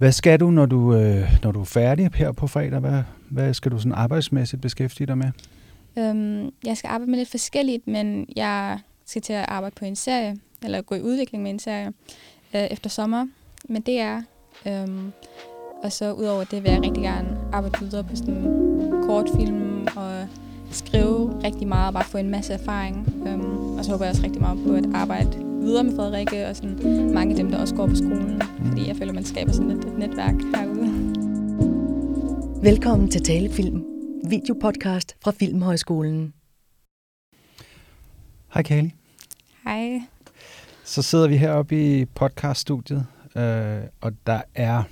Hvad skal du, når du, øh, når du er færdig her på fredag? Hvad, hvad skal du sådan arbejdsmæssigt beskæftige dig med? Øhm, jeg skal arbejde med lidt forskelligt, men jeg skal til at arbejde på en serie, eller gå i udvikling med en serie øh, efter sommer med DR. Øhm, og så udover det vil jeg rigtig gerne arbejde videre på sådan kortfilm og skrive rigtig meget og bare få en masse erfaring. Øhm, og så håber jeg også rigtig meget på at arbejde videre med Frederikke og sådan mange af dem, der også går på skolen. Fordi jeg føler, man skaber sådan lidt et netværk herude. Velkommen til Talefilm, videopodcast fra Filmhøjskolen. Hej Kali. Hej. Så sidder vi heroppe i podcaststudiet, øh, og der er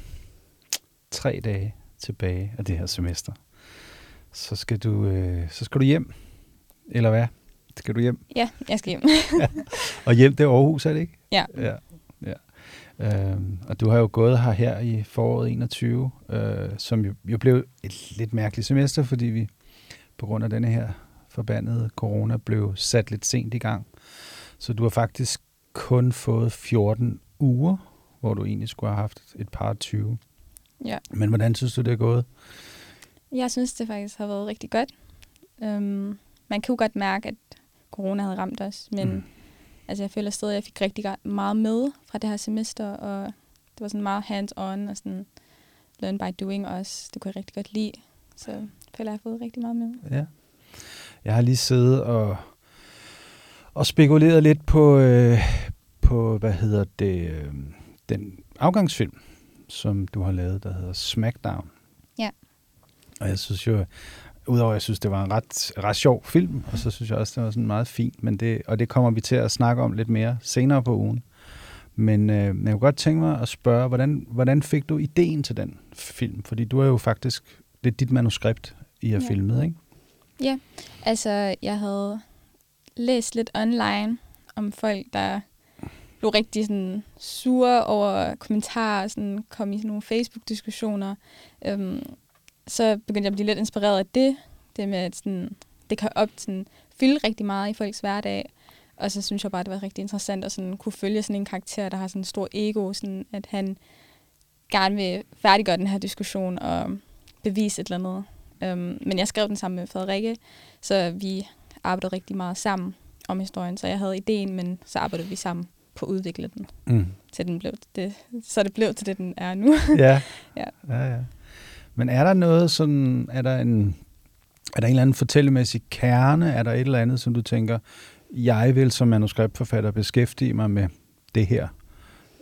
tre dage tilbage af det her semester. Så skal du, øh, så skal du hjem, eller hvad? Skal du hjem? Ja, jeg skal hjem. ja. Og hjem, det er Aarhus, er det ikke? Ja. Ja. ja. Øhm, og du har jo gået her her i foråret 21, øh, som jo, jo blev et lidt mærkeligt semester, fordi vi på grund af denne her forbandede corona blev sat lidt sent i gang. Så du har faktisk kun fået 14 uger, hvor du egentlig skulle have haft et par 20. Ja. Men hvordan synes du, det er gået? Jeg synes, det faktisk har været rigtig godt. Øhm, man kan jo godt mærke, at corona havde ramt os, men mm. altså, jeg føler stadig, at jeg fik rigtig meget med fra det her semester, og det var sådan meget hands-on og sådan learn by doing også. Det kunne jeg rigtig godt lide, så jeg føler, jeg har fået rigtig meget med. Ja. Jeg har lige siddet og, og spekuleret lidt på, øh, på hvad hedder det, øh, den afgangsfilm, som du har lavet, der hedder Smackdown. Ja. Og jeg synes jo, udover at jeg synes, det var en ret, ret sjov film, og så synes jeg også, det var sådan meget fint, men det, og det kommer vi til at snakke om lidt mere senere på ugen. Men øh, jeg kunne godt tænke mig at spørge, hvordan, hvordan fik du ideen til den film? Fordi du er jo faktisk, det er dit manuskript, I har ja. filmet, ikke? Ja, altså jeg havde læst lidt online om folk, der blev rigtig sådan sure over kommentarer, sådan kom i sådan nogle Facebook-diskussioner. Øhm, så begyndte jeg at blive lidt inspireret af det. Det med, at sådan, det kan op, sådan, fylde rigtig meget i folks hverdag. Og så synes jeg bare, det var rigtig interessant at sådan, kunne følge sådan en karakter, der har sådan en stor ego, sådan, at han gerne vil færdiggøre den her diskussion og bevise et eller andet. Um, men jeg skrev den sammen med Frederikke, så vi arbejdede rigtig meget sammen om historien. Så jeg havde ideen, men så arbejdede vi sammen på at udvikle den, mm. til den blev det, så det blev til det, den er nu. ja. ja. ja, ja. Men er der noget sådan, er der en, er der en eller anden fortællemæssig kerne? Er der et eller andet, som du tænker, jeg vil som manuskriptforfatter beskæftige mig med det her?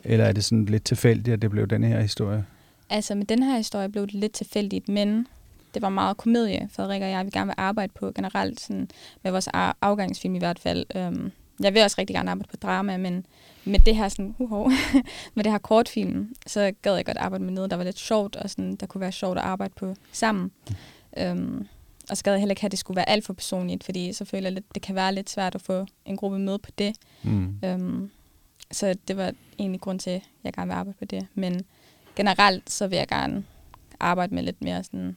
Eller er det sådan lidt tilfældigt, at det blev den her historie? Altså med den her historie blev det lidt tilfældigt, men det var meget komedie, Frederik og jeg vil gerne vil arbejde på generelt, sådan med vores afgangsfilm i hvert fald. Øhm, jeg vil også rigtig gerne arbejde på drama, men med det her sådan, uh, med det her kortfilm, så gad jeg godt arbejde med noget, der var lidt sjovt, og sådan, der kunne være sjovt at arbejde på sammen. Mm. Øhm, og så gad jeg heller ikke have, at det skulle være alt for personligt, fordi så føler jeg lidt, det kan være lidt svært at få en gruppe med på det. Mm. Øhm, så det var egentlig grund til, at jeg gerne vil arbejde på det. Men generelt, så vil jeg gerne arbejde med lidt mere sådan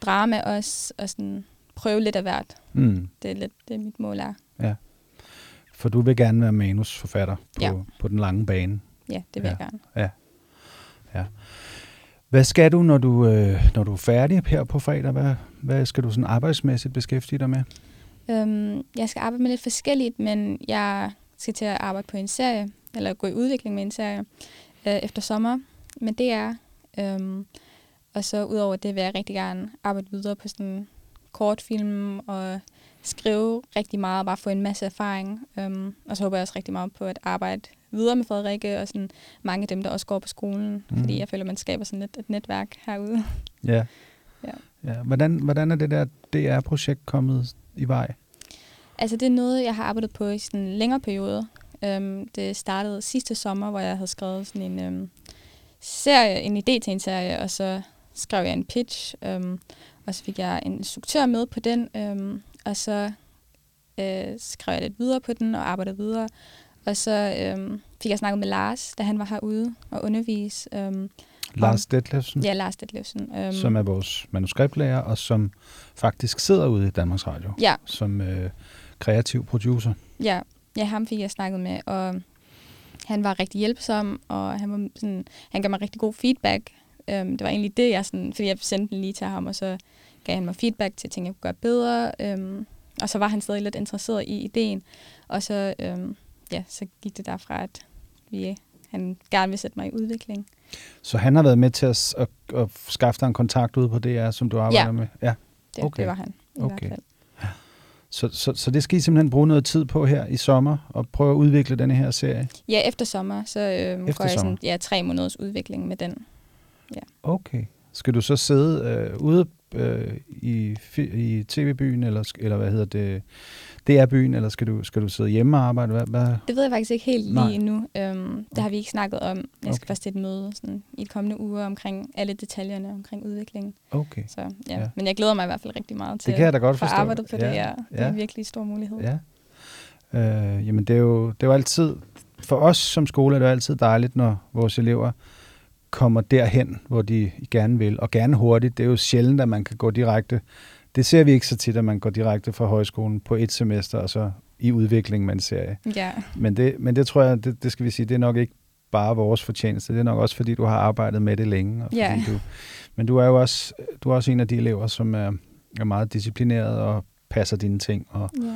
drama også, og sådan prøve lidt af hvert. Mm. Det er lidt det, mit mål er. Ja. For du vil gerne være manusforfatter på, ja. på den lange bane. Ja, det vil ja. jeg gerne. Ja. ja. Hvad skal du, når du, øh, når du er færdig her på fredag? Hvad, hvad skal du sådan arbejdsmæssigt beskæftige dig med? Øhm, jeg skal arbejde med lidt forskelligt, men jeg skal til at arbejde på en serie, eller gå i udvikling med en serie øh, efter sommer med DR. Øhm, og så udover det vil jeg rigtig gerne arbejde videre på sådan kortfilm og skrive rigtig meget og bare få en masse erfaring. Øhm, og så håber jeg også rigtig meget på at arbejde videre med Frederikke og sådan mange af dem, der også går på skolen. Mm. Fordi jeg føler, man skaber sådan et, et netværk herude. Ja. ja. ja. Hvordan, hvordan er det der DR-projekt kommet i vej? Altså det er noget, jeg har arbejdet på i sådan en længere periode. Um, det startede sidste sommer, hvor jeg havde skrevet sådan en um, serie, en idé til en serie, og så skrev jeg en pitch, um, og så fik jeg en instruktør med på den, um, og så øh, skrev jeg lidt videre på den og arbejdede videre. Og så øhm, fik jeg snakket med Lars, da han var herude og undervise. Øhm, Lars Detlefsen? Ja, Lars Detlefsen. Øhm, som er vores manuskriptlærer, og som faktisk sidder ude i Danmarks Radio. Ja. Som øh, kreativ producer. Ja. ja, ham fik jeg snakket med, og han var rigtig hjælpsom, og han, var sådan, han gav mig rigtig god feedback. Øhm, det var egentlig det, jeg sådan, fordi jeg sendte den lige til ham, og så gav han mig feedback til ting, jeg kunne gøre bedre. Øhm, og så var han stadig lidt interesseret i ideen. Og så, øhm, ja, så gik det derfra, at vi, han gerne vil sætte mig i udvikling. Så han har været med til at, at, at skaffe dig en kontakt ud på DR, som du arbejder Ja. med? Ja. Det, Okay. det var han i Okay. hvert fald. Så, så, så det skal I simpelthen bruge noget tid på her i sommer, og prøve at udvikle denne her serie? Ja, efter sommer, så øhm, Efter går jeg sådan, ja, tre måneders udvikling med den. Okay. Skal du så sidde øh, ude øh, i, i tv-byen, eller, eller hvad hedder det, DR-byen, eller skal du, skal du sidde hjemme og arbejde? Hvad, hvad? Det ved jeg faktisk ikke helt Nej. lige endnu. Øhm, det har vi ikke snakket om. Jeg skal Okay. først til et møde sådan, i de kommende uger omkring alle detaljerne omkring udviklingen. Okay. Så, ja. Ja. ja. Men jeg glæder mig i hvert fald rigtig meget til Det kan jeg da godt at få arbejdet på det. Ja, Ja. Det er ja. en virkelig stor mulighed. Ja. Øh, jamen, det er, jo, det er jo altid, for os som skole er det jo altid dejligt, når vores elever kommer derhen, hvor de gerne vil, og gerne hurtigt. Det er jo sjældent, at man kan gå direkte. Det ser vi ikke så tit, at man går direkte fra højskolen på et semester, og så i udvikling med en serie. ja. Men det, men det tror jeg, det, det skal vi sige, det er nok ikke bare vores fortjeneste. Det er nok også, fordi du har arbejdet med det længe. Og fordi Ja. du, men du er jo også, du er også en af de elever, som er, er meget disciplineret og passer dine ting. Og, ja.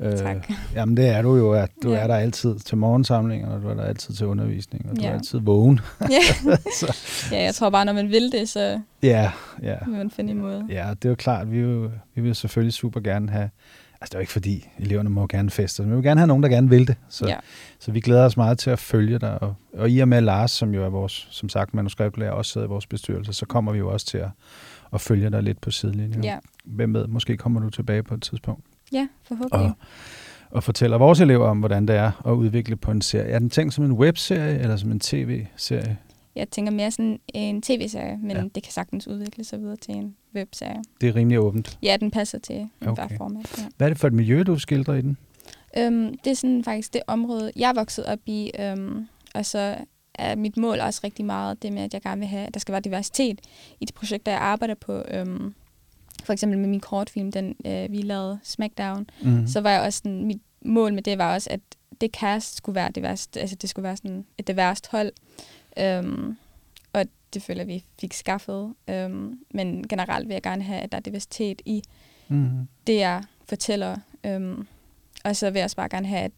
Øh, Tak. Jamen det er du jo. At du Ja. er der altid til morgensamlinger, og du er der altid til undervisning, og du Ja. er altid vågen. ja. så, ja, jeg tror bare, når man vil det, så ja, ja. vil man finde en måde. Ja, det er jo klart, vi vil, vi vil selvfølgelig super gerne have, altså det er jo ikke fordi, eleverne må gerne feste, men vi vil gerne have nogen, der gerne vil det. Så, Ja. så vi glæder os meget til at følge dig, og, og i og med Lars, som jo er vores, som sagt, manuskriptlærer, også sidder i vores bestyrelse, så kommer vi jo også til at, at følge dig lidt på sidelinjen. Ja. Hvem ved, måske kommer du tilbage på et tidspunkt ja, forhåbentlig. og, og fortæller vores elever om, hvordan det er at udvikle på en serie. Er den tænkt som en webserie, eller som en tv-serie? Jeg tænker mere sådan en tv-serie, men Ja. det kan sagtens udvikle sig videre til en webserie. Det er rimelig åbent. Ja, den passer til okay. Format. Ja. Hvad er det for et miljø, du skildrer i den? Øhm, det er sådan faktisk det område, jeg er vokset op i, øhm, og så er mit mål også rigtig meget det med, at jeg gerne vil have, at der skal være diversitet i de projekter, jeg arbejder på. Øhm, for eksempel med min kortfilm, den øh, vi lavede, Smackdown, Mm. så var jeg også sådan, mit mål med det var også, at det cast skulle være divers, altså det skulle være sådan et diverst hold. Øhm, og det føler vi fik skaffet. Øhm, men generelt vil jeg gerne have, at der er diversitet i Mm. det, jeg fortæller. Øhm, og så vil jeg også bare gerne have, at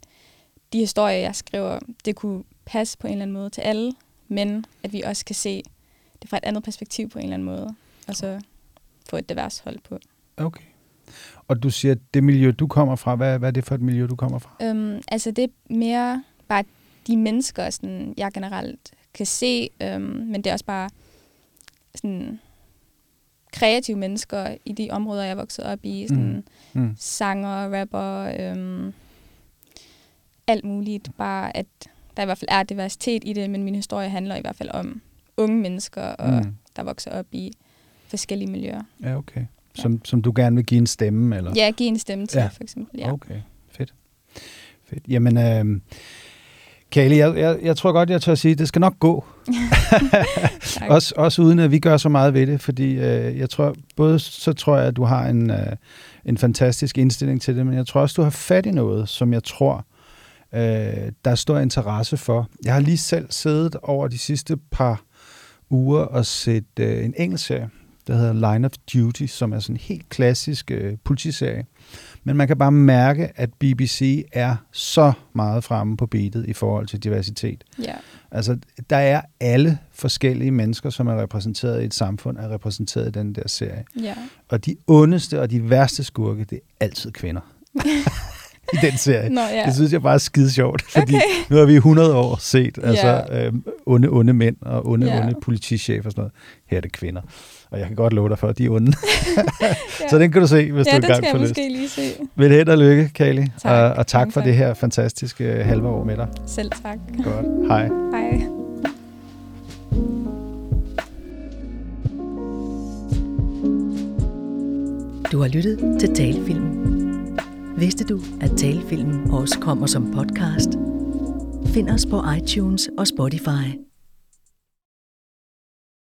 de historier, jeg skriver, det kunne passe på en eller anden måde til alle, men at vi også kan se det fra et andet perspektiv på en eller anden måde, og så få et divers hold på. Okay. Og du siger, at det miljø, du kommer fra, hvad, hvad er det for et miljø, du kommer fra? Øhm, altså det er mere bare de mennesker, sådan, jeg generelt kan se, øhm, men det er også bare sådan, kreative mennesker i de områder, jeg er vokset op i. Sådan, Mm. sanger, rapper, øhm, alt muligt. Bare at der i hvert fald er diversitet i det, men min historie handler i hvert fald om unge mennesker, og Mm. mm. der vokser op i forskellige miljøer. Ja, okay. Som, som du gerne vil give en stemme? Eller? Ja, give en stemme til, Ja. ja. for eksempel. Ja. Okay, fedt. fedt. Jamen, øh, Kali, jeg, jeg, jeg tror godt, jeg tør at sige, at det skal nok gå. Også, også uden at vi gør så meget ved det, fordi øh, jeg tror, både så tror jeg, at du har en, øh, en fantastisk indstilling til det, men jeg tror også, du har fat i noget, som jeg tror, øh, der er stor interesse for. Jeg har lige selv siddet over de sidste par uger og set øh, en engelsk serie, der hedder Line of Duty, som er sådan en helt klassisk øh, politiserie. Men man kan bare mærke, at BBC er så meget fremme på beatet i forhold til diversitet. Ja. Altså, der er alle forskellige mennesker, som er repræsenteret i et samfund, er repræsenteret i den der serie. ja. Og de ondeste og de værste skurke, det er altid kvinder. I den serie. Nå, ja. Det synes jeg bare er skide sjovt, fordi Okay. nu har vi i 100 år set altså, Ja. øh, onde, onde mænd og onde, Ja. onde politichefer og sådan noget. Her er det kvinder. Og jeg kan godt love dig for, at de er onde. Ja. Så den kan du se, hvis ja, du er den gang skal for jeg lyst. måske lige se. Vel held og lykke, Kali. Tak. Og, og tak for det her fantastiske øh, halve år med dig. Selv tak. Godt. Hej. Hej. Du har lyttet til Talefilm. Vidste du, at talefilmen også kommer som podcast? Find os på iTunes og Spotify.